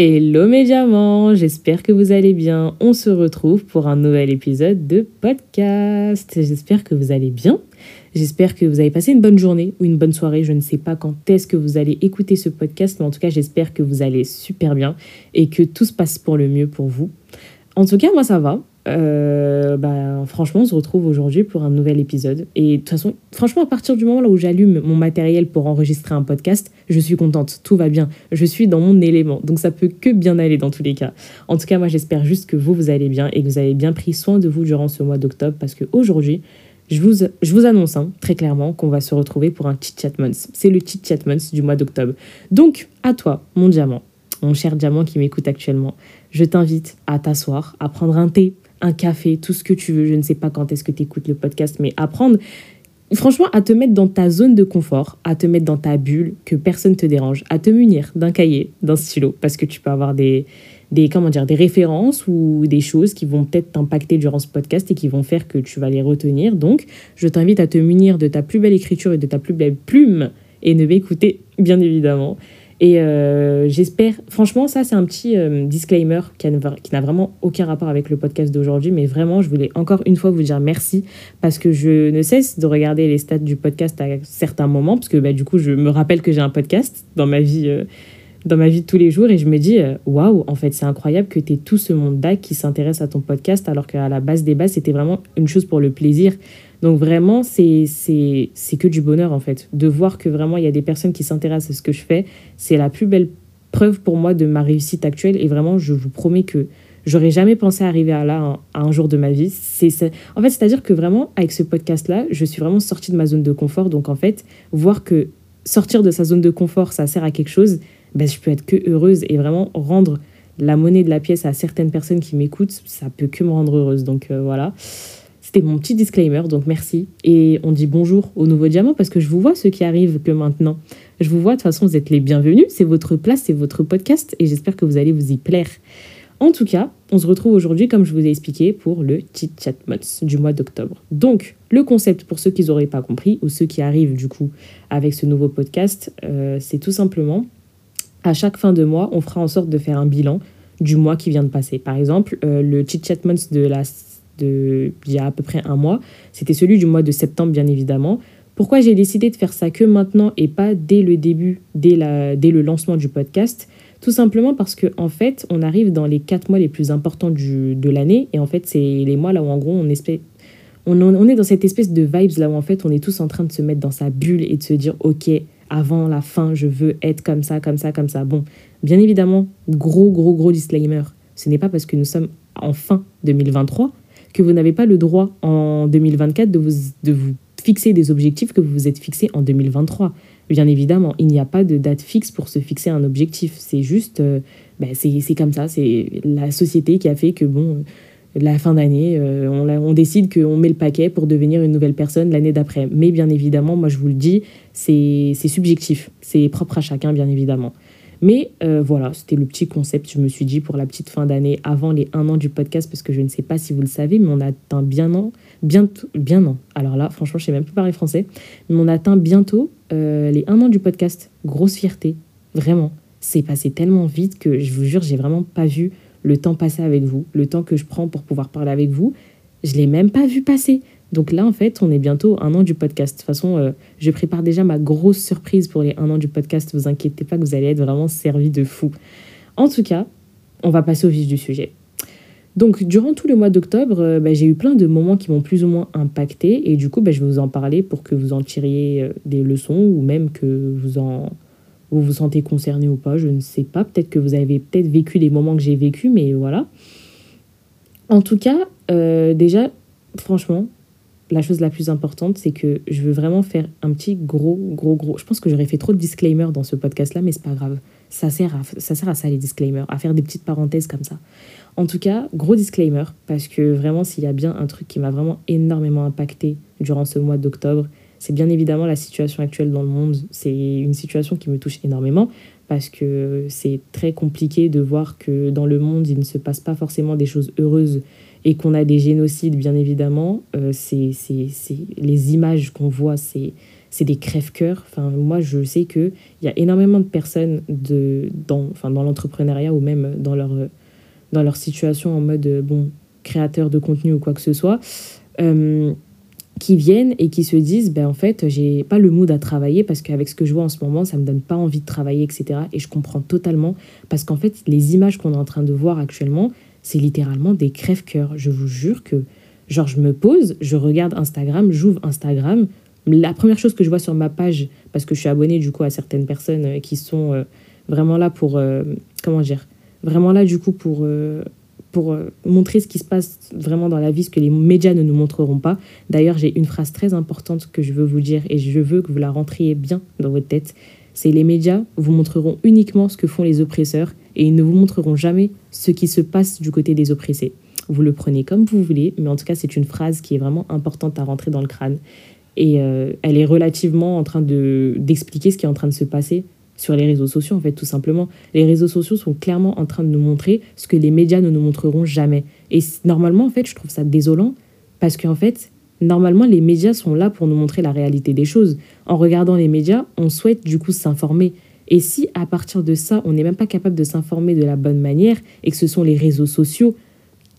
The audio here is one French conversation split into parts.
Hello mes j'espère que vous allez bien. On se retrouve pour un nouvel épisode de podcast. J'espère que vous allez bien. J'espère que vous avez passé une bonne journée ou une bonne soirée. Je ne sais pas quand est-ce que vous allez écouter ce podcast, mais en tout cas j'espère que vous allez super bien et que tout se passe pour le mieux pour vous. En tout cas, moi ça va. Euh, bah, franchement, on se retrouve aujourd'hui pour un nouvel épisode. Et de toute façon, franchement, à partir du moment là où j'allume mon matériel pour enregistrer un podcast, je suis contente, tout va bien, je suis dans mon élément. Donc ça peut que bien aller dans tous les cas. En tout cas, moi j'espère juste que vous, vous allez bien et que vous avez bien pris soin de vous durant ce mois d'octobre parce qu'aujourd'hui, je vous, je vous annonce hein, très clairement qu'on va se retrouver pour un Chit Chat Month. C'est le Chit Chat Month du mois d'octobre. Donc, à toi, mon diamant, mon cher diamant qui m'écoute actuellement, je t'invite à t'asseoir, à prendre un thé, un café, tout ce que tu veux. Je ne sais pas quand est-ce que tu écoutes le podcast, mais apprendre, franchement, à te mettre dans ta zone de confort, à te mettre dans ta bulle, que personne te dérange, à te munir d'un cahier, d'un stylo, parce que tu peux avoir des, des, comment dire, des références ou des choses qui vont peut-être t'impacter durant ce podcast et qui vont faire que tu vas les retenir. Donc, je t'invite à te munir de ta plus belle écriture et de ta plus belle plume et ne m'écouter, bien évidemment. Et euh, j'espère, franchement, ça c'est un petit euh, disclaimer qui n'a vraiment aucun rapport avec le podcast d'aujourd'hui, mais vraiment, je voulais encore une fois vous dire merci parce que je ne cesse de regarder les stats du podcast à certains moments, parce que bah, du coup, je me rappelle que j'ai un podcast dans ma vie. Euh, dans ma vie de tous les jours et je me dis waouh en fait c'est incroyable que tu aies tout ce monde là qui s'intéresse à ton podcast alors qu'à la base des bases c'était vraiment une chose pour le plaisir donc vraiment, c'est que du bonheur en fait. De voir que vraiment il y a des personnes qui s'intéressent à ce que je fais, c'est la plus belle preuve pour moi de ma réussite actuelle. Et vraiment, je vous promets que j'aurais jamais pensé arriver à là à un jour de ma vie. C'est en fait, c'est-à-dire que vraiment, avec ce podcast-là, je suis vraiment sortie de ma zone de confort. Donc en fait, voir que sortir de sa zone de confort, ça sert à quelque chose, ben, je peux être que heureuse et vraiment rendre la monnaie de la pièce à certaines personnes qui m'écoutent, ça peut que me rendre heureuse. Donc euh, voilà. C'était mon petit disclaimer, donc merci. Et on dit bonjour aux nouveaux diamants parce que je vous vois ceux qui arrivent que maintenant. Je vous vois, de toute façon, vous êtes les bienvenus. C'est votre place, c'est votre podcast et j'espère que vous allez vous y plaire. En tout cas, on se retrouve aujourd'hui, comme je vous ai expliqué, pour le Chit Chat Month du mois d'octobre. Donc, le concept, pour ceux qui n'auraient pas compris ou ceux qui arrivent du coup avec ce nouveau podcast, euh, c'est tout simplement à chaque fin de mois, on fera en sorte de faire un bilan du mois qui vient de passer. Par exemple, euh, le Chit Chat Month de la de, il y a à peu près un mois. C'était celui du mois de septembre, bien évidemment. Pourquoi j'ai décidé de faire ça que maintenant et pas dès le début, dès, la, dès le lancement du podcast? Tout simplement parce que en fait, on arrive dans les quatre mois les plus importants du, de l'année. Et en fait, c'est les mois là où en gros, on, espère, on, on est dans cette espèce de vibes là où en fait, on est tous en train de se mettre dans sa bulle et de se dire, OK, avant la fin, je veux être comme ça, comme ça, comme ça. Bon, bien évidemment, gros, gros, gros disclaimer. Ce n'est pas parce que nous sommes en fin 2023 que vous n'avez pas le droit en 2024 de vous, de vous fixer des objectifs que vous vous êtes fixés en 2023. Bien évidemment, il n'y a pas de date fixe pour se fixer un objectif. C'est juste, euh, ben c'est comme ça, c'est la société qui a fait que, bon, la fin d'année, euh, on, on, décide qu'on met le paquet pour devenir une nouvelle personne l'année d'après. Mais bien évidemment, moi je vous le dis, c'est subjectif, c'est propre à chacun, bien évidemment. Mais euh, voilà, c'était le petit concept, je me suis dit, pour la petite fin d'année, avant les un an du podcast, parce que je ne sais pas si vous le savez, mais on atteint bien an, bientôt, bien an. Alors là, franchement, je sais même plus parler français, mais on atteint bientôt euh, les un an du podcast. Grosse fierté, vraiment. C'est passé tellement vite que je vous jure, j'ai vraiment pas vu le temps passer avec vous, le temps que je prends pour pouvoir parler avec vous. Je l'ai même pas vu passer. Donc là, en fait, on est bientôt un an du podcast. De toute façon, euh, je prépare déjà ma grosse surprise pour les un an du podcast. Vous inquiétez pas que vous allez être vraiment servi de fou. En tout cas, on va passer au vif du sujet. Donc, durant tout le mois d'octobre, euh, bah, j'ai eu plein de moments qui m'ont plus ou moins impacté. Et du coup, bah, je vais vous en parler pour que vous en tiriez euh, des leçons ou même que vous en vous vous sentez concerné ou pas. Je ne sais pas. Peut-être que vous avez peut-être vécu les moments que j'ai vécu, mais voilà. En tout cas, déjà, franchement, la chose la plus importante, c'est que je veux vraiment faire un petit gros, gros, gros. Je pense que j'aurais fait trop de disclaimers dans ce podcast-là, mais c'est pas grave. Ça sert, à, ça sert à ça, les disclaimers, à faire des petites parenthèses comme ça. En tout cas, gros disclaimer, parce que vraiment, s'il y a bien un truc qui m'a vraiment énormément impacté durant ce mois d'octobre, c'est bien évidemment la situation actuelle dans le monde. C'est une situation qui me touche énormément parce que c'est très compliqué de voir que dans le monde, il ne se passe pas forcément des choses heureuses et qu'on a des génocides, bien évidemment, euh, c'est, les images qu'on voit, c'est, des crève-cœurs. Enfin, moi, je sais qu'il y a énormément de personnes de, dans, enfin, dans l'entrepreneuriat ou même dans leur, dans leur situation en mode, bon, créateur de contenu ou quoi que ce soit, euh, qui viennent et qui se disent, ben, en fait, j'ai pas le mood à travailler parce qu'avec ce que je vois en ce moment, ça me donne pas envie de travailler, etc. Et je comprends totalement parce qu'en fait, les images qu'on est en train de voir actuellement, c'est littéralement des crève-cœurs. Je vous jure que, genre, je me pose, je regarde Instagram, j'ouvre Instagram. La première chose que je vois sur ma page, parce que je suis abonnée du coup à certaines personnes euh, qui sont euh, vraiment là pour, comment dire, vraiment là du coup pour pour euh, montrer ce qui se passe vraiment dans la vie, ce que les médias ne nous montreront pas. D'ailleurs, j'ai une phrase très importante que je veux vous dire et je veux que vous la rentriez bien dans votre tête. C'est les médias vous montreront uniquement ce que font les oppresseurs et ils ne vous montreront jamais ce qui se passe du côté des oppressés. Vous le prenez comme vous voulez, mais en tout cas, c'est une phrase qui est vraiment importante à rentrer dans le crâne. Et euh, elle est relativement en train d'expliquer ce qui est en train de se passer sur les réseaux sociaux, en fait, tout simplement. Les réseaux sociaux sont clairement en train de nous montrer ce que les médias ne nous montreront jamais. Et normalement, en fait, je trouve ça désolant parce qu'en fait, normalement, les médias sont là pour nous montrer la réalité des choses. En regardant les médias, on souhaite du coup s'informer. Et si à partir de ça, on n'est même pas capable de s'informer de la bonne manière et que ce sont les réseaux sociaux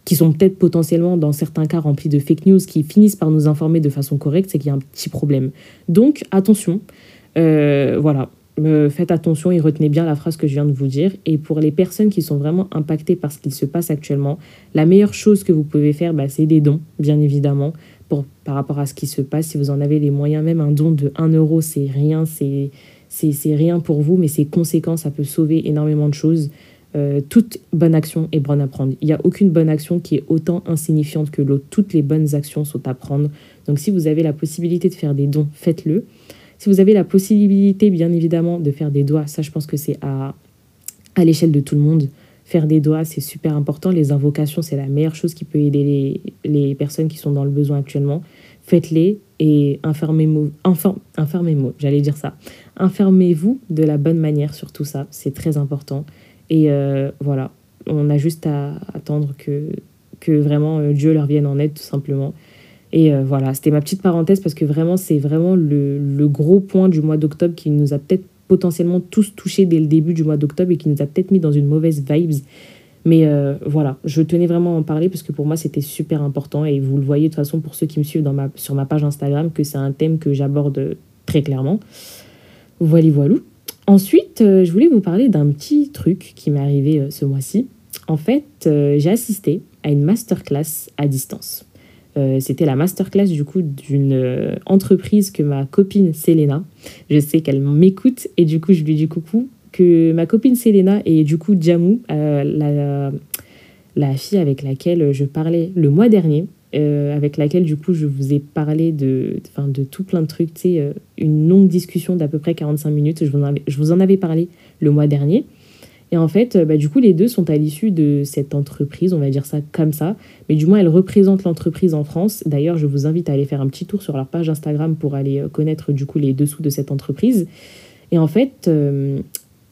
qui sont peut-être potentiellement dans certains cas remplis de fake news qui finissent par nous informer de façon correcte, c'est qu'il y a un petit problème. Donc attention, euh, voilà, faites attention et retenez bien la phrase que je viens de vous dire. Et pour les personnes qui sont vraiment impactées par ce qu'il se passe actuellement, la meilleure chose que vous pouvez faire, bah, c'est des dons, bien évidemment, par rapport à ce qui se passe. Si vous en avez les moyens, même un don de 1 euro, c'est rien, c'est, c'est, rien pour vous, mais c'est conséquent, ça peut sauver énormément de choses. Euh, toute bonne action est bonne à prendre. Il n'y a aucune bonne action qui est autant insignifiante que l'autre. Toutes les bonnes actions sont à prendre. Donc si vous avez la possibilité de faire des dons, faites-le. Si vous avez la possibilité, bien évidemment, de faire des doigts, ça je pense que c'est à, à l'échelle de tout le monde. Faire des doigts, c'est super important. Les invocations, c'est la meilleure chose qui peut aider les, les personnes qui sont dans le besoin actuellement. Faites-les et informez-vous, j'allais dire ça. Informez-vous de la bonne manière sur tout ça, c'est très important. Et euh, voilà, on a juste à attendre que, que vraiment euh, Dieu leur vienne en aide, tout simplement. Et euh, voilà, c'était ma petite parenthèse parce que vraiment, c'est vraiment le, le, gros point du mois d'octobre qui nous a peut-être potentiellement tous touchés dès le début du mois d'octobre et qui nous a peut-être mis dans une mauvaise vibes. Mais euh, voilà, je tenais vraiment à en parler parce que pour moi, c'était super important. Et vous le voyez de toute façon pour ceux qui me suivent sur ma page Instagram que c'est un thème que j'aborde très clairement. Voilà, voilà. Ensuite, euh, je voulais vous parler d'un petit truc qui m'est arrivé ce mois-ci. En fait, j'ai assisté à une masterclass à distance. Euh, c'était la masterclass du coup d'une euh, entreprise que ma copine Selena, je sais qu'elle m'écoute et du coup je lui dis coucou, que ma copine Selena et du coup Jamou, euh, la, la, fille avec laquelle je parlais le mois dernier, avec laquelle du coup je vous ai parlé de, de tout plein de trucs, une longue discussion d'à peu près 45 minutes, je vous, en je vous en avais parlé le mois dernier. Et en fait, bah, du coup, les deux sont à l'issue de cette entreprise, on va dire ça comme ça. Mais du moins, elles représentent l'entreprise en France. D'ailleurs, je vous invite à aller faire un petit tour sur leur page Instagram pour aller euh, connaître du coup les dessous de cette entreprise. Et en fait, euh,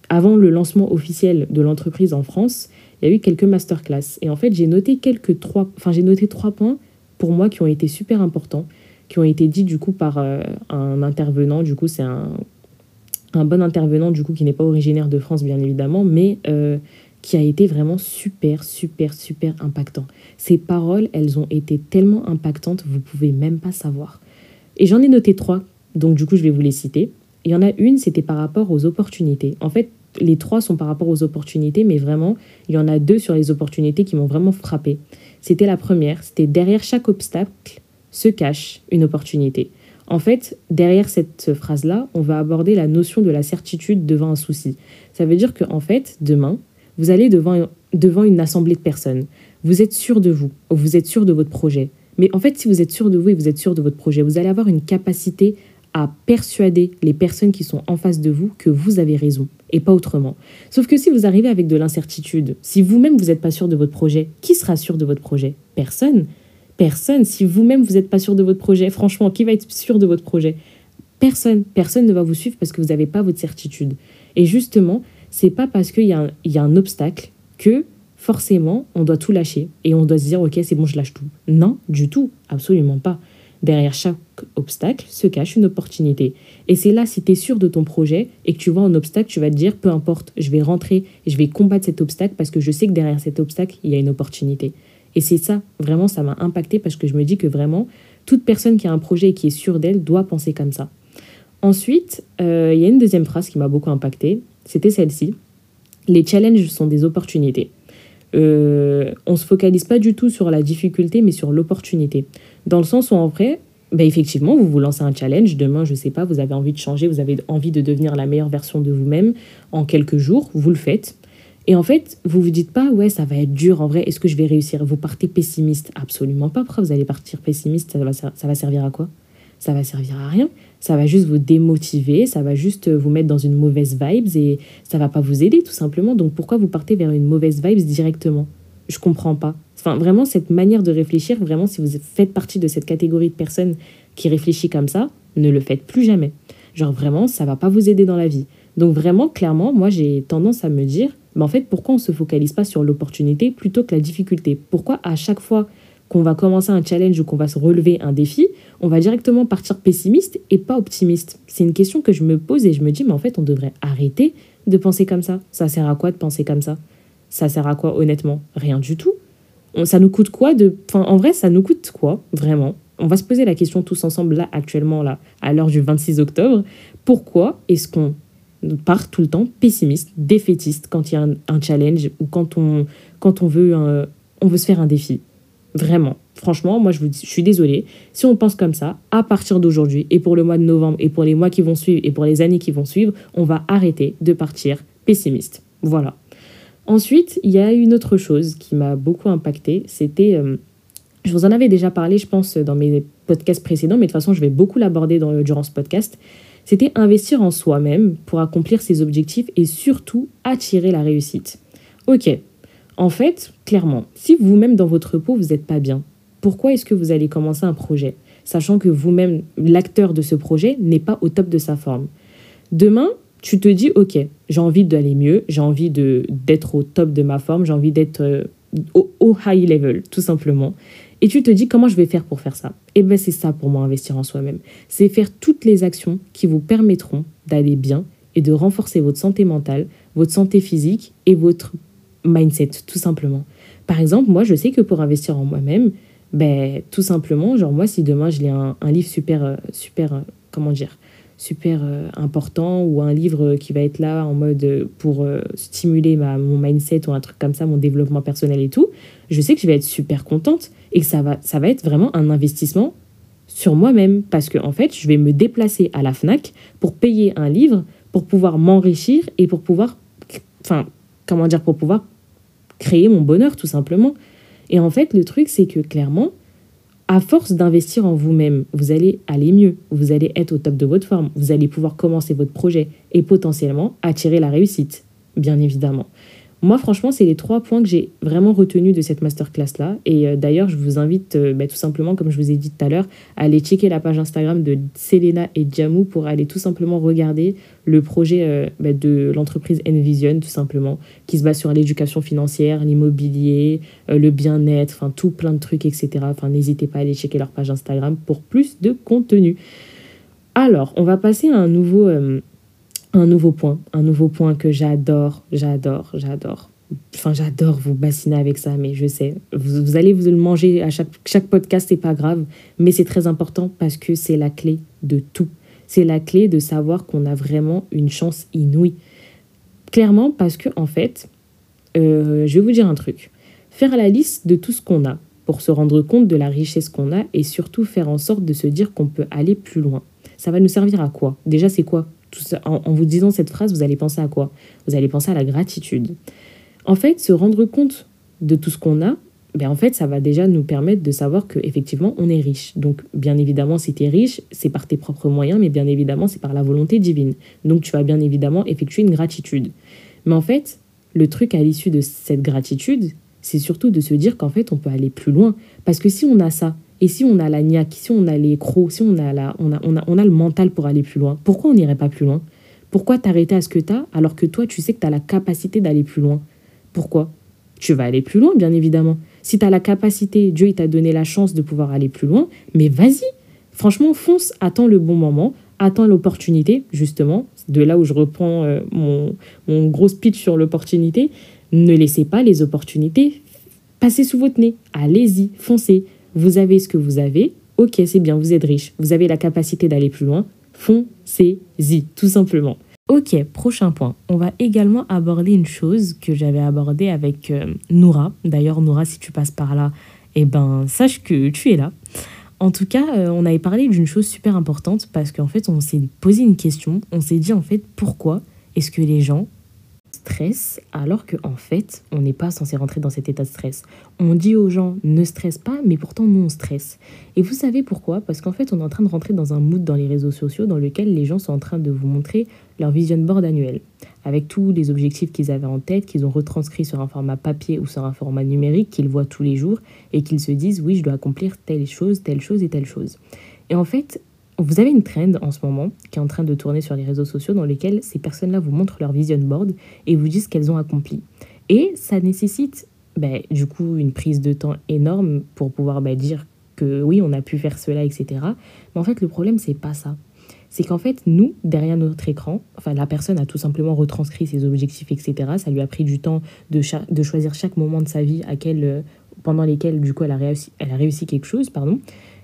avant le lancement officiel de l'entreprise en France, il y a eu quelques masterclass. Et en fait, j'ai noté quelques trois, enfin j'ai noté trois points pour moi qui ont été super importants, qui ont été dits du coup par euh, un intervenant. Du coup, c'est un un bon intervenant du coup qui n'est pas originaire de France bien évidemment, mais euh, qui a été vraiment super, super, super impactant. Ces paroles, elles ont été tellement impactantes, vous pouvez même pas savoir. Et j'en ai noté trois, donc du coup je vais vous les citer. Il y en a une, c'était par rapport aux opportunités. En fait, les trois sont par rapport aux opportunités, mais vraiment, il y en a deux sur les opportunités qui m'ont vraiment frappé. C'était la première, c'était derrière chaque obstacle se cache une opportunité. En fait, derrière cette phrase-là, on va aborder la notion de la certitude devant un souci. Ça veut dire qu'en fait, demain, vous allez devant, devant une assemblée de personnes. Vous êtes sûr de vous, vous êtes sûr de votre projet. Mais en fait, si vous êtes sûr de vous et vous êtes sûr de votre projet, vous allez avoir une capacité à persuader les personnes qui sont en face de vous que vous avez raison et pas autrement. Sauf que si vous arrivez avec de l'incertitude, si vous-même vous n'êtes pas sûr de votre projet, qui sera sûr de votre projet? Personne. Personne. Si vous-même, vous n'êtes pas sûr de votre projet, franchement, qui va être sûr de votre projet? Personne. Personne ne va vous suivre parce que vous n'avez pas votre certitude. Et justement, c'est pas parce qu'il y, a un, y a un obstacle que forcément on doit tout lâcher et on doit se dire ok c'est bon je lâche tout. Non, du tout, absolument pas. Derrière chaque obstacle se cache une opportunité. Et c'est là, si tu es sûr de ton projet et que tu vois un obstacle, tu vas te dire, peu importe, je vais rentrer je vais combattre cet obstacle parce que je sais que derrière cet obstacle, il y a une opportunité. Et c'est ça, vraiment, ça m'a impacté parce que je me dis que vraiment, toute personne qui a un projet et qui est sûre d'elle doit penser comme ça. Ensuite, euh, il y a une deuxième phrase qui m'a beaucoup impacté, c'était celle-ci. Les challenges sont des opportunités. Euh, on ne se focalise pas du tout sur la difficulté, mais sur l'opportunité. Dans le sens où, en vrai, ben effectivement, vous vous lancez un challenge. Demain, je ne sais pas, vous avez envie de changer, vous avez envie de devenir la meilleure version de vous-même en quelques jours, vous le faites. Et en fait, vous vous dites pas, ouais, ça va être dur, en vrai, est-ce que je vais réussir? Vous partez pessimiste. Absolument pas. Pourquoi vous allez partir pessimiste ça va, ça va servir à quoi? Ça va servir à rien. Ça va juste vous démotiver, ça va juste vous mettre dans une mauvaise vibe et ça va pas vous aider, tout simplement. Donc pourquoi vous partez vers une mauvaise vibe directement? Je comprends pas. Enfin, vraiment, cette manière de réfléchir, vraiment, si vous faites partie de cette catégorie de personnes qui réfléchit comme ça, ne le faites plus jamais. Genre, vraiment, ça va pas vous aider dans la vie. Donc, vraiment, clairement, moi, j'ai tendance à me dire, mais en fait, pourquoi on ne se focalise pas sur l'opportunité plutôt que la difficulté? Pourquoi à chaque fois qu'on va commencer un challenge ou qu'on va se relever un défi, on va directement partir pessimiste et pas optimiste? C'est une question que je me pose et je me dis, mais en fait, on devrait arrêter de penser comme ça. Ça sert à quoi de penser comme ça? Ça sert à quoi, honnêtement? Rien du tout. Ça nous coûte quoi de... Enfin, en vrai, ça nous coûte quoi, vraiment? On va se poser la question tous ensemble, là, actuellement, là, à l'heure du 26 octobre. Pourquoi est-ce qu'on part tout le temps pessimiste, défaitiste quand il y a un, challenge ou quand on, quand on veut, on veut se faire un défi. Vraiment. Franchement, moi, je, vous je suis désolée. Si on pense comme ça, à partir d'aujourd'hui, et pour le mois de novembre, et pour les mois qui vont suivre, et pour les années qui vont suivre, on va arrêter de partir pessimiste. Voilà. Ensuite, il y a une autre chose qui m'a beaucoup impacté. C'était. Euh, je vous en avais déjà parlé, je pense, dans mes podcasts précédents, mais de toute façon, je vais beaucoup l'aborder durant ce podcast c'était investir en soi-même pour accomplir ses objectifs et surtout attirer la réussite. Ok, en fait, clairement, si vous-même dans votre peau, vous n'êtes pas bien, pourquoi est-ce que vous allez commencer un projet, sachant que vous-même, l'acteur de ce projet, n'est pas au top de sa forme? Demain, tu te dis, ok, j'ai envie d'aller mieux, j'ai envie d'être au top de ma forme, j'ai envie d'être euh, au, au, high level, tout simplement. Et tu te dis comment je vais faire pour faire ça? Et eh bien c'est ça pour moi investir en soi-même. C'est faire toutes les actions qui vous permettront d'aller bien et de renforcer votre santé mentale, votre santé physique et votre mindset tout simplement. Par exemple, moi je sais que pour investir en moi-même, ben tout simplement, genre moi si demain je lis un, livre super euh, super euh, comment dire super euh, important ou un livre qui va être là en mode pour stimuler ma, mon mindset ou un truc comme ça, mon développement personnel et tout, je sais que je vais être super contente et que ça va, ça va être vraiment un investissement sur moi-même parce que en fait, je vais me déplacer à la Fnac pour payer un livre pour pouvoir m'enrichir et pour pouvoir enfin, comment dire pour pouvoir créer mon bonheur tout simplement. Et en fait, le truc c'est que clairement à force d'investir en vous-même, vous allez aller mieux, vous allez être au top de votre forme, vous allez pouvoir commencer votre projet et potentiellement attirer la réussite, bien évidemment. Moi, franchement, c'est les trois points que j'ai vraiment retenus de cette masterclass-là. Et euh, d'ailleurs, je vous invite euh, bah, tout simplement, comme je vous ai dit tout à l'heure, à aller checker la page Instagram de Selena et Jamou pour aller tout simplement regarder le projet euh, bah, de l'entreprise Envision, tout simplement, qui se base sur l'éducation financière, l'immobilier, le bien-être, enfin tout plein de trucs, etc. Enfin, n'hésitez pas à aller checker leur page Instagram pour plus de contenu. Alors, on va passer à un nouveau un nouveau point, un nouveau point que j'adore, j'adore, j'adore. Enfin, j'adore vous bassiner avec ça, mais je sais, vous, allez vous le manger à chaque, chaque podcast, c'est pas grave, mais c'est très important parce que c'est la clé de tout. C'est la clé de savoir qu'on a vraiment une chance inouïe. Clairement, parce que, en fait, euh, je vais vous dire un truc. Faire la liste de tout ce qu'on a pour se rendre compte de la richesse qu'on a et surtout faire en sorte de se dire qu'on peut aller plus loin. Ça va nous servir à quoi? Déjà, c'est quoi? En, vous disant cette phrase, vous allez penser à quoi? Vous allez penser à la gratitude. En fait, se rendre compte de tout ce qu'on a, ben en fait, ça va déjà nous permettre de savoir qu'effectivement, on est riche. Donc, bien évidemment, si tu es riche, c'est par tes propres moyens, mais bien évidemment, c'est par la volonté divine. Donc, tu vas bien évidemment effectuer une gratitude. Mais en fait, le truc à l'issue de cette gratitude, c'est surtout de se dire qu'en fait, on peut aller plus loin. Parce que si on a ça, et si on a la niaque, si on a les crocs, si on a, la, on, a, on, a, on a le mental pour aller plus loin, pourquoi on n'irait pas plus loin? Pourquoi t'arrêter à ce que tu as alors que toi, tu sais que tu as la capacité d'aller plus loin? Pourquoi? Tu vas aller plus loin, bien évidemment. Si tu as la capacité, Dieu il t'a donné la chance de pouvoir aller plus loin, mais vas-y, Franchement, fonce, attends le bon moment, attends l'opportunité, justement, de là où je reprends euh, mon, mon gros speech sur l'opportunité. Ne laissez pas les opportunités passer sous votre nez. Allez-y, foncez. Vous avez ce que vous avez. Ok, c'est bien, vous êtes riche. Vous avez la capacité d'aller plus loin. Foncez-y, tout simplement. Ok, prochain point. On va également aborder une chose que j'avais abordée avec euh, Noura. D'ailleurs, Noura, si tu passes par là, eh ben, sache que tu es là. En tout cas, euh, on avait parlé d'une chose super importante parce qu'en fait, on s'est posé une question. On s'est dit en fait, pourquoi est-ce que les gens stressent alors qu'en en fait, on n'est pas censé rentrer dans cet état de stress. On dit aux gens ne stresse pas, mais pourtant nous on stresse. Et vous savez pourquoi? Parce qu'en fait, on est en train de rentrer dans un mood dans les réseaux sociaux dans lequel les gens sont en train de vous montrer leur vision board annuel avec tous les objectifs qu'ils avaient en tête, qu'ils ont retranscrits sur un format papier ou sur un format numérique qu'ils voient tous les jours et qu'ils se disent oui, je dois accomplir telle chose, telle chose et telle chose. Et en fait, vous avez une trend en ce moment qui est en train de tourner sur les réseaux sociaux dans lesquels ces personnes-là vous montrent leur vision board et vous disent qu'elles ont accompli. Et ça nécessite ben, du coup une prise de temps énorme pour pouvoir ben, dire que oui, on a pu faire cela, etc. Mais en fait, le problème, c'est pas ça c'est qu'en fait, nous, derrière notre écran, enfin, la personne a tout simplement retranscrit ses objectifs, etc. Ça lui a pris du temps de, de choisir chaque moment de sa vie à quel, euh, pendant lesquels, du coup, elle a, réussi, elle a réussi quelque chose, pardon.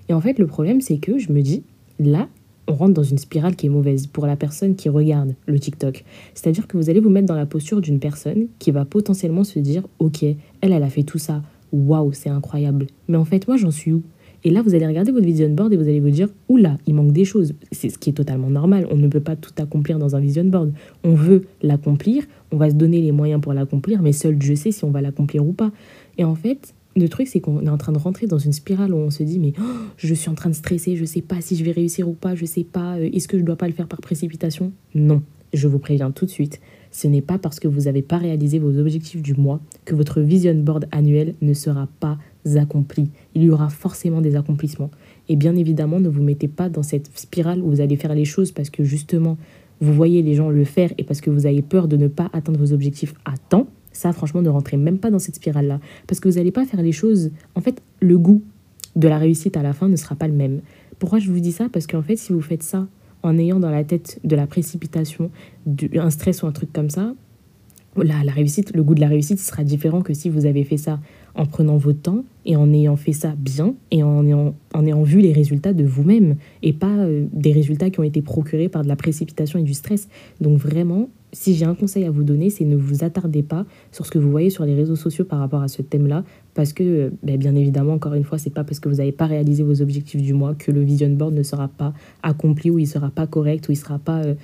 Et en fait, le problème, c'est que je me dis, là, on rentre dans une spirale qui est mauvaise pour la personne qui regarde le TikTok. C'est-à-dire que vous allez vous mettre dans la posture d'une personne qui va potentiellement se dire, ok, elle, elle a fait tout ça, waouh, c'est incroyable. Mais en fait, moi, j'en suis où? Et là, vous allez regarder votre vision board et vous allez vous dire, oula, il manque des choses. C'est ce qui est totalement normal. On ne peut pas tout accomplir dans un vision board. On veut l'accomplir, on va se donner les moyens pour l'accomplir, mais seul je sais si on va l'accomplir ou pas. Et en fait, le truc, c'est qu'on est en train de rentrer dans une spirale où on se dit, mais oh, je suis en train de stresser, je ne sais pas si je vais réussir ou pas, je ne sais pas, euh, est-ce que je ne dois pas le faire par précipitation? Non, je vous préviens tout de suite, ce n'est pas parce que vous n'avez pas réalisé vos objectifs du mois que votre vision board annuel ne sera pas accompli. Il y aura forcément des accomplissements. Et bien évidemment, ne vous mettez pas dans cette spirale où vous allez faire les choses parce que justement, vous voyez les gens le faire et parce que vous avez peur de ne pas atteindre vos objectifs à temps. Ça, franchement, ne rentrez même pas dans cette spirale-là. Parce que vous n'allez pas faire les choses. En fait, le goût de la réussite à la fin ne sera pas le même. Pourquoi je vous dis ça? Parce qu'en fait, si vous faites ça en ayant dans la tête de la précipitation, un stress ou un truc comme ça, la, réussite, le goût de la réussite sera différent que si vous avez fait ça en prenant votre temps et en ayant fait ça bien et en ayant, en ayant vu les résultats de vous-même et pas euh, des résultats qui ont été procurés par de la précipitation et du stress. Donc vraiment, si j'ai un conseil à vous donner, c'est ne vous attardez pas sur ce que vous voyez sur les réseaux sociaux par rapport à ce thème-là, parce que, euh, ben, bien évidemment, encore une fois, c'est pas parce que vous n'avez pas réalisé vos objectifs du mois que le vision board ne sera pas accompli ou il sera pas correct ou il sera pas euh,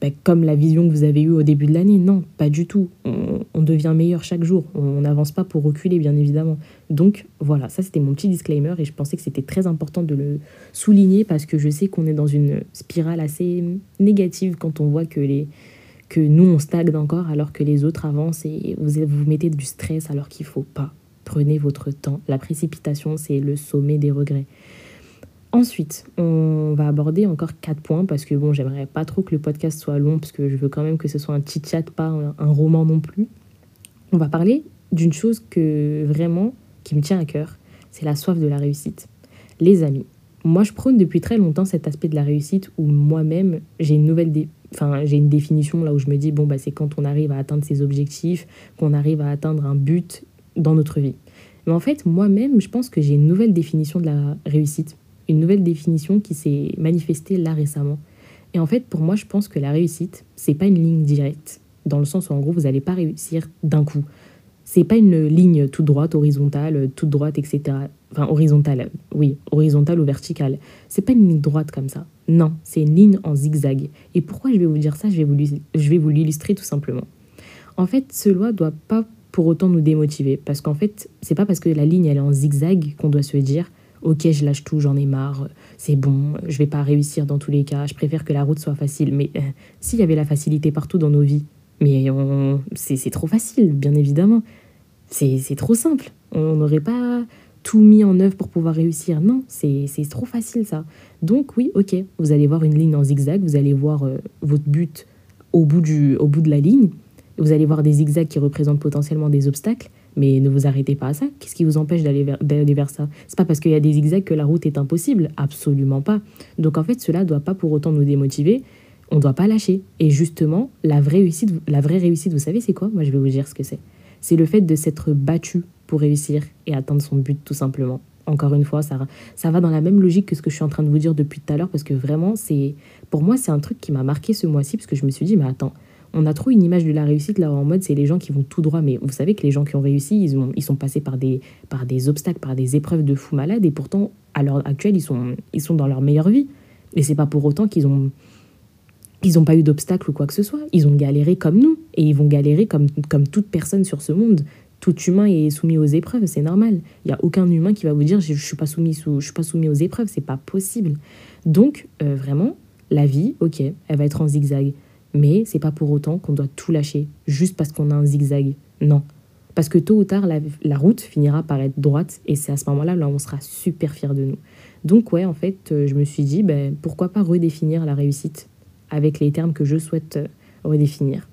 ben, comme la vision que vous avez eue au début de l'année. Non, pas du tout. On, devient meilleur chaque jour. On n'avance pas pour reculer, bien évidemment. Donc voilà, ça c'était mon petit disclaimer et je pensais que c'était très important de le souligner parce que je sais qu'on est dans une spirale assez négative quand on voit que les que nous on stagne encore alors que les autres avancent et vous vous mettez du stress alors qu'il faut pas. Prenez votre temps. La précipitation, c'est le sommet des regrets. Ensuite, on va aborder encore quatre points parce que bon, j'aimerais pas trop que le podcast soit long parce que je veux quand même que ce soit un petit chat, pas un, roman non plus. On va parler d'une chose que vraiment qui me tient à cœur, c'est la soif de la réussite. Les amis, moi je prône depuis très longtemps cet aspect de la réussite où moi-même j'ai une nouvelle enfin j'ai une définition là où je me dis bon bah c'est quand on arrive à atteindre ses objectifs, qu'on arrive à atteindre un but dans notre vie. Mais en fait, moi-même, je pense que j'ai une nouvelle définition de la réussite une nouvelle définition qui s'est manifestée là récemment. Et en fait, pour moi, je pense que la réussite, c'est pas une ligne directe, dans le sens où en gros, vous n'allez pas réussir d'un coup. C'est pas une ligne toute droite, horizontale, toute droite, etc. Enfin, horizontale, oui, horizontale ou verticale. C'est pas une ligne droite comme ça. Non, c'est une ligne en zigzag. Et pourquoi je vais vous dire ça? Je vais vous, l'illustrer tout simplement. En fait, cela doit pas pour autant nous démotiver, parce qu'en fait, c'est pas parce que la ligne elle est en zigzag qu'on doit se dire ok, je lâche tout, j'en ai marre, c'est bon, je vais pas réussir dans tous les cas, je préfère que la route soit facile. Mais euh, s'il y avait la facilité partout dans nos vies, mais c'est trop facile, bien évidemment. C'est trop simple. On n'aurait pas tout mis en œuvre pour pouvoir réussir. Non, c'est trop facile ça. Donc oui, ok, vous allez voir une ligne en zigzag, vous allez voir euh, votre but au bout, du, au bout de la ligne, vous allez voir des zigzags qui représentent potentiellement des obstacles, Mais ne vous arrêtez pas à ça. Qu'est-ce qui vous empêche d'aller vers, vers ça? C'est pas parce qu'il y a des zigzags que la route est impossible. Absolument pas. Donc en fait, cela ne doit pas pour autant nous démotiver. On ne doit pas lâcher. Et justement, la vraie réussite, la vraie réussite, vous savez, c'est quoi? Moi, je vais vous dire ce que c'est. C'est le fait de s'être battu pour réussir et atteindre son but, tout simplement. Encore une fois, ça, ça va dans la même logique que ce que je suis en train de vous dire depuis tout à l'heure, parce que vraiment, c'est pour moi, c'est un truc qui m'a marqué ce mois-ci, parce que je me suis dit, mais attends, on a trop une image de la réussite là en mode c'est les gens qui vont tout droit. Mais vous savez que les gens qui ont réussi ils, ont, ils sont passés par des, par des obstacles par des épreuves de fou malade et pourtant à l'heure actuelle ils sont, ils sont dans leur meilleure vie. Et c'est pas pour autant qu'ils ont ils n'ont pas eu d'obstacles ou quoi que ce soit. Ils ont galéré comme nous et ils vont galérer comme, comme toute personne sur ce monde tout humain est soumis aux épreuves, c'est normal. Il n'y a aucun humain qui va vous dire je ne suis, pas soumis je suis pas soumis aux épreuves, c'est pas possible. Donc, euh, vraiment, la vie, ok, elle va être en zigzag. Mais c'est pas pour autant qu'on doit tout lâcher, juste parce qu'on a un zigzag. Non. Parce que tôt ou tard, la, route finira par être droite, et c'est à ce moment-là, là, on sera super fiers de nous. Donc, ouais, en fait, euh, je me suis dit, ben, pourquoi pas redéfinir la réussite avec les termes que je souhaite euh, redéfinir.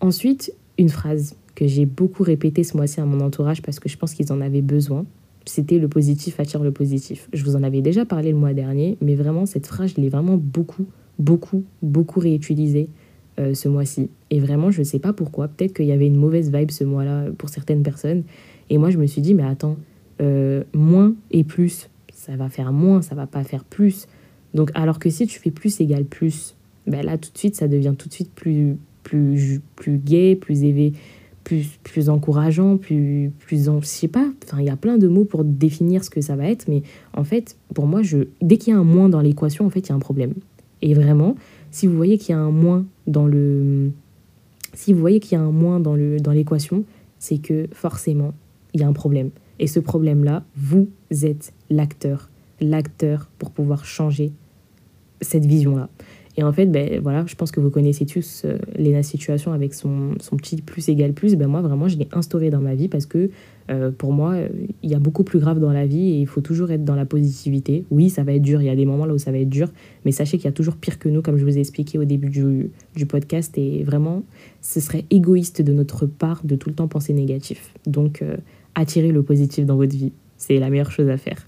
Ensuite, une phrase que j'ai beaucoup répétée ce mois-ci à mon entourage parce que je pense qu'ils en avaient besoin. C'était le positif attire le positif. Je vous en avais déjà parlé le mois dernier, mais vraiment, cette phrase, je l'ai vraiment beaucoup beaucoup, beaucoup réutilisé euh, ce mois-ci. Et vraiment, je ne sais pas pourquoi. Peut-être qu'il y avait une mauvaise vibe ce mois-là pour certaines personnes. Et moi, je me suis dit, mais attends, euh, moins et plus, ça va faire moins, ça va pas faire plus. Donc, alors que si tu fais plus égale plus, ben là, tout de suite, ça devient tout de suite plus, plus, plus gai, plus élevé, plus, plus encourageant, plus, plus je sais pas, enfin, il y a plein de mots pour définir ce que ça va être, mais en fait, pour moi, je, dès qu'il y a un moins dans l'équation, en fait, il y a un problème. Et vraiment, si vous voyez qu'il y a un moins dans le si vous voyez qu'il y a un moins dans le dans l'équation, c'est que forcément, il y a un problème. Et ce problème-là, vous êtes l'acteur, l'acteur pour pouvoir changer cette vision-là. Et en fait, ben, voilà, je pense que vous connaissez tous euh, Léna Situation avec son, son, petit plus égal plus. Ben, moi, vraiment, je l'ai instauré dans ma vie parce que euh, pour moi, il y a beaucoup plus grave dans la vie et il faut toujours être dans la positivité. Oui, ça va être dur, il y a des moments là où ça va être dur, mais sachez qu'il y a toujours pire que nous, comme je vous ai expliqué au début du, du podcast. Et vraiment, ce serait égoïste de notre part de tout le temps penser négatif. Donc, euh, attirez le positif dans votre vie. C'est la meilleure chose à faire.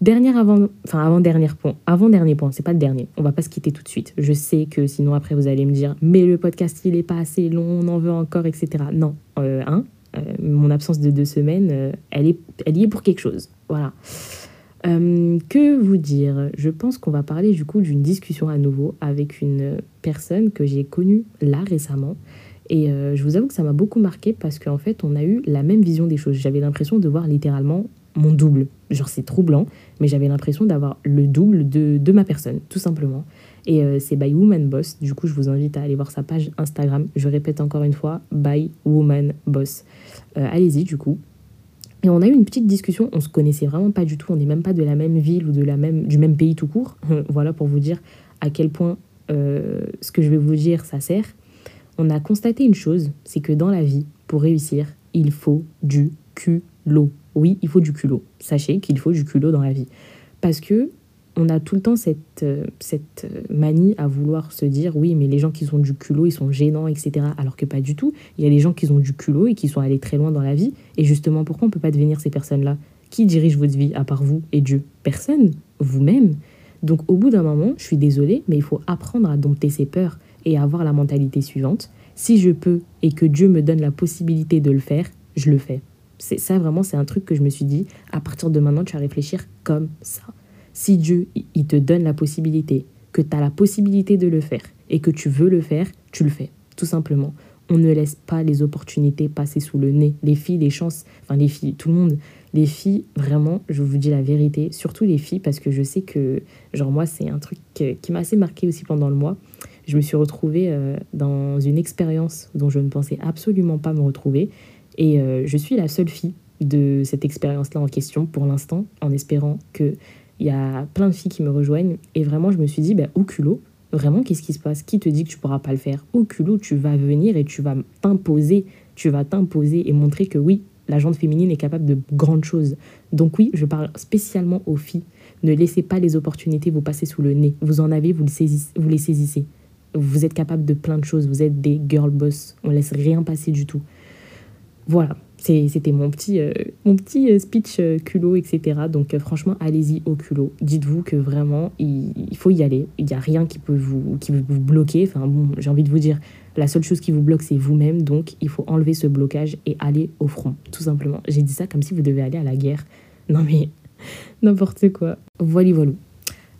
Dernière avant, enfin avant dernier point, avant dernier point, c'est pas le dernier. On va pas se quitter tout de suite. Je sais que sinon après vous allez me dire, mais le podcast il est pas assez long, on en veut encore, etc. Non, euh, euh, mon absence de deux semaines, euh, elle est, elle y est pour quelque chose. Voilà. que vous dire? Je pense qu'on va parler du coup d'une discussion à nouveau avec une personne que j'ai connue là récemment. Et je vous avoue que ça m'a beaucoup marqué parce qu'en fait, on a eu la même vision des choses. J'avais l'impression de voir littéralement mon double. Genre, c'est troublant, mais j'avais l'impression d'avoir le double de, de, ma personne, tout simplement. Et euh, c'est by Woman Boss. Du coup, je vous invite à aller voir sa page Instagram. Je répète encore une fois, by Woman Boss. Euh, allez-y, du coup. Et on a eu une petite discussion. On se connaissait vraiment pas du tout. On n'est même pas de la même ville ou de la même, du même pays tout court. voilà pour vous dire à quel point euh, ce que je vais vous dire, ça sert. On a constaté une chose, c'est que dans la vie, pour réussir, il faut du culot oui, il faut du culot. Sachez qu'il faut du culot dans la vie. Parce que on a tout le temps cette, euh, cette manie à vouloir se dire oui, mais les gens qui ont du culot, ils sont gênants, etc. Alors que pas du tout. Il y a des gens qui ont du culot et qui sont allés très loin dans la vie. Et justement, pourquoi on ne peut pas devenir ces personnes-là? Qui dirige votre vie à part vous et Dieu? Personne. Vous-même. Donc au bout d'un moment, je suis désolée, mais il faut apprendre à dompter ses peurs et avoir la mentalité suivante. Si je peux et que Dieu me donne la possibilité de le faire, je le fais. C'est ça vraiment, c'est un truc que je me suis dit, à partir de maintenant, tu vas réfléchir comme ça. Si Dieu, il te donne la possibilité, que tu as la possibilité de le faire et que tu veux le faire, tu le fais, tout simplement. On ne laisse pas les opportunités passer sous le nez. Les filles, les chances, enfin les filles, tout le monde, les filles, vraiment, je vous dis la vérité, surtout les filles, parce que je sais que, genre moi, c'est un truc qui m'a assez marqué aussi pendant le mois. Je me suis retrouvée euh, dans une expérience dont je ne pensais absolument pas me retrouver. Et euh, je suis la seule fille de cette expérience-là en question pour l'instant, en espérant qu'il y a plein de filles qui me rejoignent. Et vraiment, je me suis dit, bah, au culot, vraiment, qu'est-ce qui se passe? Qui te dit que tu pourras pas le faire? Au culot, tu vas venir et tu vas t'imposer, tu vas t'imposer et montrer que oui, la jante féminine est capable de grandes choses. Donc oui, je parle spécialement aux filles. Ne laissez pas les opportunités vous passer sous le nez. Vous en avez, vous, vous les saisissez. Vous êtes capable de plein de choses. Vous êtes des girl boss. On laisse rien passer du tout. Voilà, c'était mon petit, euh, mon petit euh, speech euh, culot, etc. Donc franchement, allez-y au culot. Dites-vous que vraiment, il, faut y aller. Il n'y a rien qui peut vous, qui vous bloquer. Enfin bon, j'ai envie de vous dire, la seule chose qui vous bloque, c'est vous-même. Donc il faut enlever ce blocage et aller au front, tout simplement. J'ai dit ça comme si vous devez aller à la guerre. Non mais, n'importe quoi. Voilà, voilà.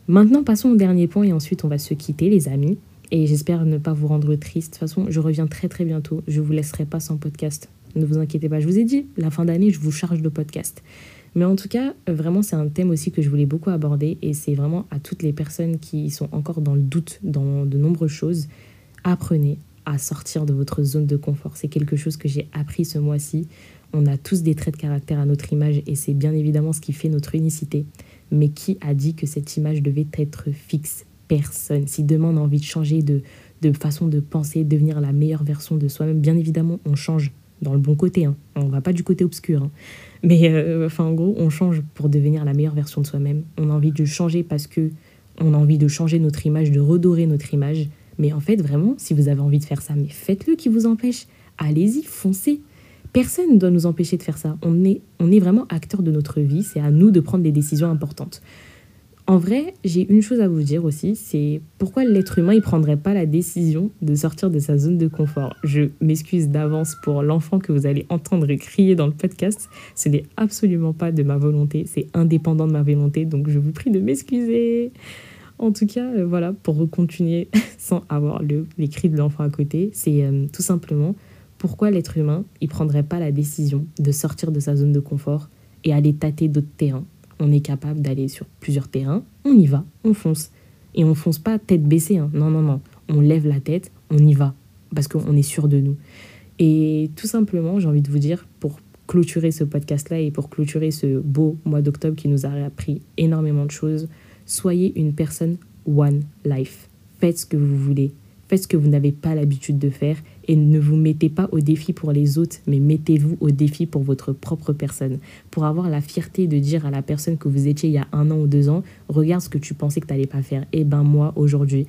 Maintenant, passons au dernier point et ensuite on va se quitter, les amis. Et j'espère ne pas vous rendre triste. De toute façon, je reviens très très bientôt. Je vous laisserai pas sans podcast. Ne vous inquiétez pas. Je vous ai dit, la fin d'année, je vous charge de podcast. Mais en tout cas, euh, vraiment, c'est un thème aussi que je voulais beaucoup aborder. Et c'est vraiment à toutes les personnes qui sont encore dans le doute dans de nombreuses choses. Apprenez à sortir de votre zone de confort. C'est quelque chose que j'ai appris ce mois-ci. On a tous des traits de caractère à notre image et c'est bien évidemment ce qui fait notre unicité. Mais qui a dit que cette image devait être fixe? Personne. Si demain on a envie de changer de, de façon de penser, devenir la meilleure version de soi-même, bien évidemment, on change dans le bon côté. Hein. On va pas du côté obscur. Hein. Mais euh, enfin, en gros, on change pour devenir la meilleure version de soi-même. On a envie de changer parce que on a envie de changer notre image, de redorer notre image. Mais en fait, vraiment, si vous avez envie de faire ça, mais faites-le qui vous empêche. Allez-y, foncez. Personne ne doit nous empêcher de faire ça. On est, on est vraiment acteur de notre vie. C'est à nous de prendre des décisions importantes. En vrai, j'ai une chose à vous dire aussi, c'est pourquoi l'être humain ne prendrait pas la décision de sortir de sa zone de confort. Je m'excuse d'avance pour l'enfant que vous allez entendre crier dans le podcast. Ce n'est absolument pas de ma volonté, c'est indépendant de ma volonté, donc je vous prie de m'excuser. En tout cas, euh, voilà, pour continuer sans avoir le, les cris de l'enfant à côté, c'est euh, tout simplement pourquoi l'être humain ne prendrait pas la décision de sortir de sa zone de confort et aller tâter d'autres terrains on est capable d'aller sur plusieurs terrains, on y va, on fonce. Et on fonce pas tête baissée, hein. non, non, non. On lève la tête, on y va, parce qu'on est sûr de nous. Et tout simplement, j'ai envie de vous dire, pour clôturer ce podcast-là et pour clôturer ce beau mois d'octobre qui nous a appris énormément de choses, soyez une personne one life. Faites ce que vous voulez. Faites ce que vous n'avez pas l'habitude de faire et ne vous mettez pas au défi pour les autres, mais mettez-vous au défi pour votre propre personne. Pour avoir la fierté de dire à la personne que vous étiez il y a un an ou deux ans, regarde ce que tu pensais que tu n'allais pas faire. Et eh ben moi, aujourd'hui,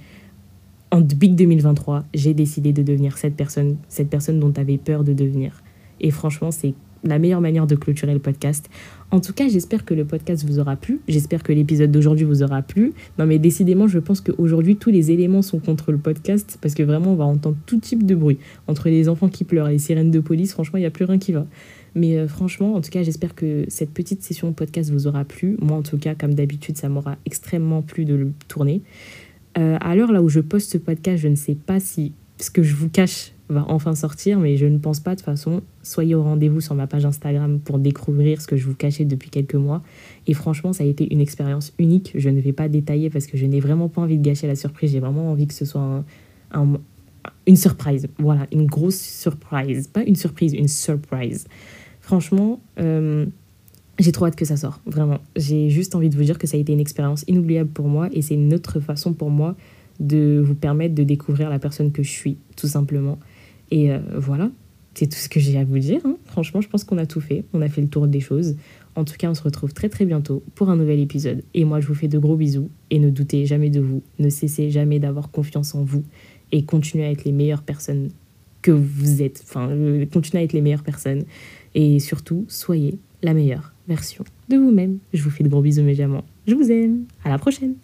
en Big 2023, j'ai décidé de devenir cette personne, cette personne dont tu avais peur de devenir. Et franchement, c'est la meilleure manière de clôturer le podcast. En tout cas, j'espère que le podcast vous aura plu. J'espère que l'épisode d'aujourd'hui vous aura plu. Non, mais décidément, je pense qu'aujourd'hui, tous les éléments sont contre le podcast parce que vraiment, on va entendre tout type de bruit. Entre les enfants qui pleurent les sirènes de police, franchement, il n'y a plus rien qui va. Mais euh, franchement, en tout cas, j'espère que cette petite session podcast vous aura plu. Moi, en tout cas, comme d'habitude, ça m'aura extrêmement plu de le tourner. Euh, à l'heure là où je poste ce podcast, je ne sais pas si ce que je vous cache va enfin sortir, mais je ne pense pas de toute façon. Soyez au rendez-vous sur ma page Instagram pour découvrir ce que je vous cachais depuis quelques mois. Et franchement, ça a été une expérience unique. Je ne vais pas détailler parce que je n'ai vraiment pas envie de gâcher la surprise. J'ai vraiment envie que ce soit une surprise. Voilà, une grosse surprise. Pas une surprise, une surprise. Franchement, euh, j'ai trop hâte que ça sorte. Vraiment. J'ai juste envie de vous dire que ça a été une expérience inoubliable pour moi et c'est une autre façon pour moi de vous permettre de découvrir la personne que je suis, tout simplement. Et euh, voilà, c'est tout ce que j'ai à vous dire. Hein. Franchement, je pense qu'on a tout fait. On a fait le tour des choses. En tout cas, on se retrouve très très bientôt pour un nouvel épisode. Et moi, je vous fais de gros bisous. Et ne doutez jamais de vous. Ne cessez jamais d'avoir confiance en vous. Et continuez à être les meilleures personnes que vous êtes. Enfin, euh, continuez à être les meilleures personnes. Et surtout, soyez la meilleure version de vous-même. Je vous fais de gros bisous, mes amants. Je vous aime. À la prochaine.